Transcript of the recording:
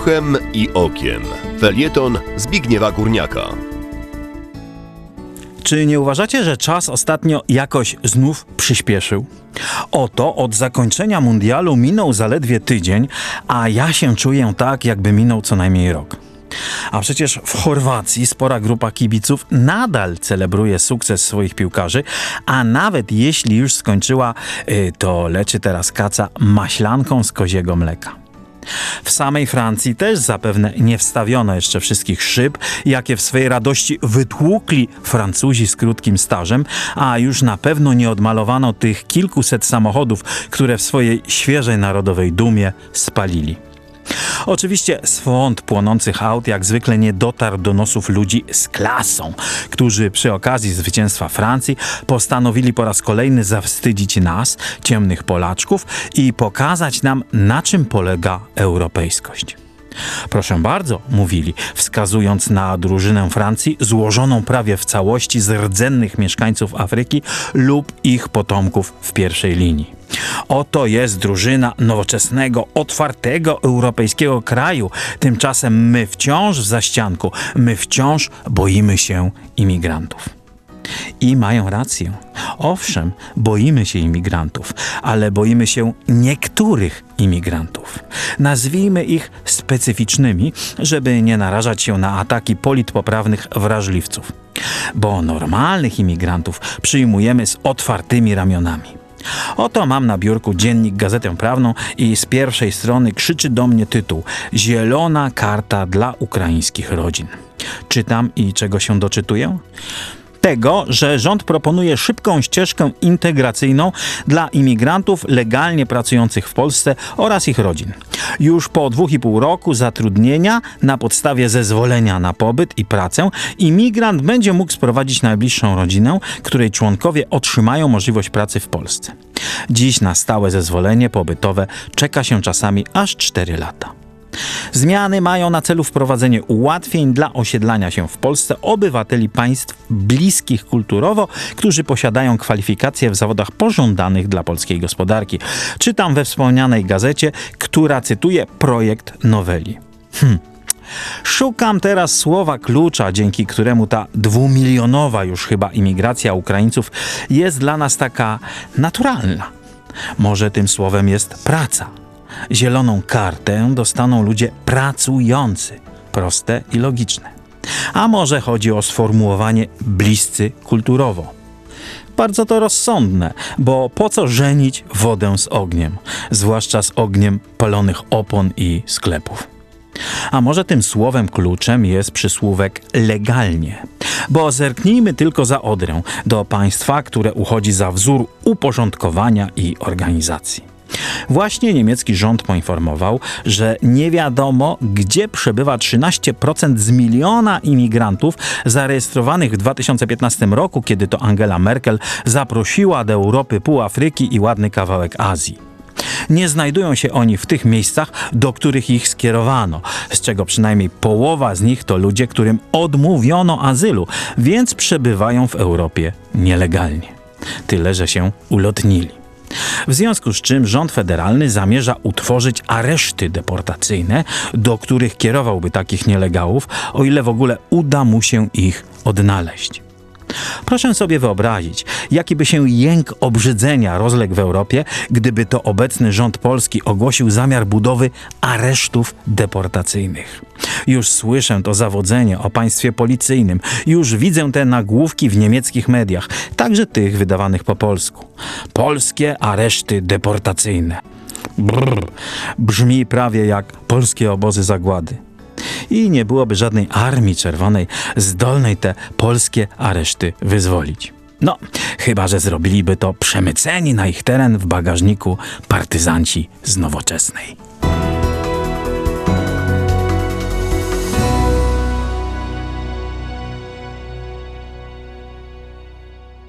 Uchem i okiem. Felieton Zbigniewa Górniaka. Czy nie uważacie, że czas ostatnio jakoś znów przyspieszył? Oto od zakończenia mundialu minął zaledwie tydzień, a ja się czuję tak, jakby minął co najmniej rok. A przecież w Chorwacji spora grupa kibiców nadal celebruje sukces swoich piłkarzy, a nawet jeśli już skończyła, y, to leczy teraz kaca maślanką z koziego mleka. W samej Francji też zapewne nie wstawiono jeszcze wszystkich szyb, jakie w swej radości wytłukli Francuzi z krótkim stażem, a już na pewno nie odmalowano tych kilkuset samochodów, które w swojej świeżej narodowej dumie spalili. Oczywiście swąd płonących aut jak zwykle nie dotarł do nosów ludzi z klasą, którzy przy okazji zwycięstwa Francji postanowili po raz kolejny zawstydzić nas, ciemnych Polaczków, i pokazać nam, na czym polega europejskość. Proszę bardzo, mówili, wskazując na drużynę Francji złożoną prawie w całości z rdzennych mieszkańców Afryki lub ich potomków w pierwszej linii. Oto jest drużyna nowoczesnego, otwartego europejskiego kraju. Tymczasem my wciąż w zaścianku, my wciąż boimy się imigrantów. I mają rację. Owszem, boimy się imigrantów, ale boimy się niektórych imigrantów. Nazwijmy ich specyficznymi, żeby nie narażać się na ataki politpoprawnych wrażliwców. Bo normalnych imigrantów przyjmujemy z otwartymi ramionami. Oto mam na biurku dziennik Gazetę Prawną i z pierwszej strony krzyczy do mnie tytuł Zielona karta dla ukraińskich rodzin. Czytam i czego się doczytuję? Tego, że rząd proponuje szybką ścieżkę integracyjną dla imigrantów legalnie pracujących w Polsce oraz ich rodzin. Już po dwóch i pół roku zatrudnienia na podstawie zezwolenia na pobyt i pracę imigrant będzie mógł sprowadzić najbliższą rodzinę, której członkowie otrzymają możliwość pracy w Polsce. Dziś na stałe zezwolenie pobytowe czeka się czasami aż 4 lata. Zmiany mają na celu wprowadzenie ułatwień dla osiedlania się w Polsce obywateli państw bliskich kulturowo, którzy posiadają kwalifikacje w zawodach pożądanych dla polskiej gospodarki. Czytam we wspomnianej gazecie, która cytuje projekt noweli. Hmm. Szukam teraz słowa klucza, dzięki któremu ta dwumilionowa już chyba imigracja Ukraińców jest dla nas taka naturalna. Może tym słowem jest praca. Zieloną kartę dostaną ludzie pracujący. Proste i logiczne. A może chodzi o sformułowanie bliscy kulturowo. Bardzo to rozsądne, bo po co żenić wodę z ogniem, zwłaszcza z ogniem palonych opon i sklepów. A może tym słowem kluczem jest przysłówek legalnie. Bo zerknijmy tylko za Odrę do państwa, które uchodzi za wzór uporządkowania i organizacji. Właśnie niemiecki rząd poinformował, że nie wiadomo, gdzie przebywa 13% z miliona imigrantów zarejestrowanych w 2015 roku, kiedy to Angela Merkel zaprosiła do Europy pół Afryki i ładny kawałek Azji. Nie znajdują się oni w tych miejscach, do których ich skierowano, z czego przynajmniej połowa z nich to ludzie, którym odmówiono azylu, więc przebywają w Europie nielegalnie. Tyle, że się ulotnili. W związku z czym rząd federalny zamierza utworzyć areszty deportacyjne, do których kierowałby takich nielegałów, o ile w ogóle uda mu się ich odnaleźć. Proszę sobie wyobrazić, jaki by się jęk obrzydzenia rozległ w Europie, gdyby to obecny rząd polski ogłosił zamiar budowy aresztów deportacyjnych. Już słyszę to zawodzenie o państwie policyjnym, już widzę te nagłówki w niemieckich mediach, także tych wydawanych po polsku. Polskie areszty deportacyjne. Brrr, brzmi prawie jak polskie obozy zagłady i nie byłoby żadnej armii czerwonej zdolnej te polskie areszty wyzwolić. No, chyba że zrobiliby to przemyceni na ich teren w bagażniku partyzanci z nowoczesnej.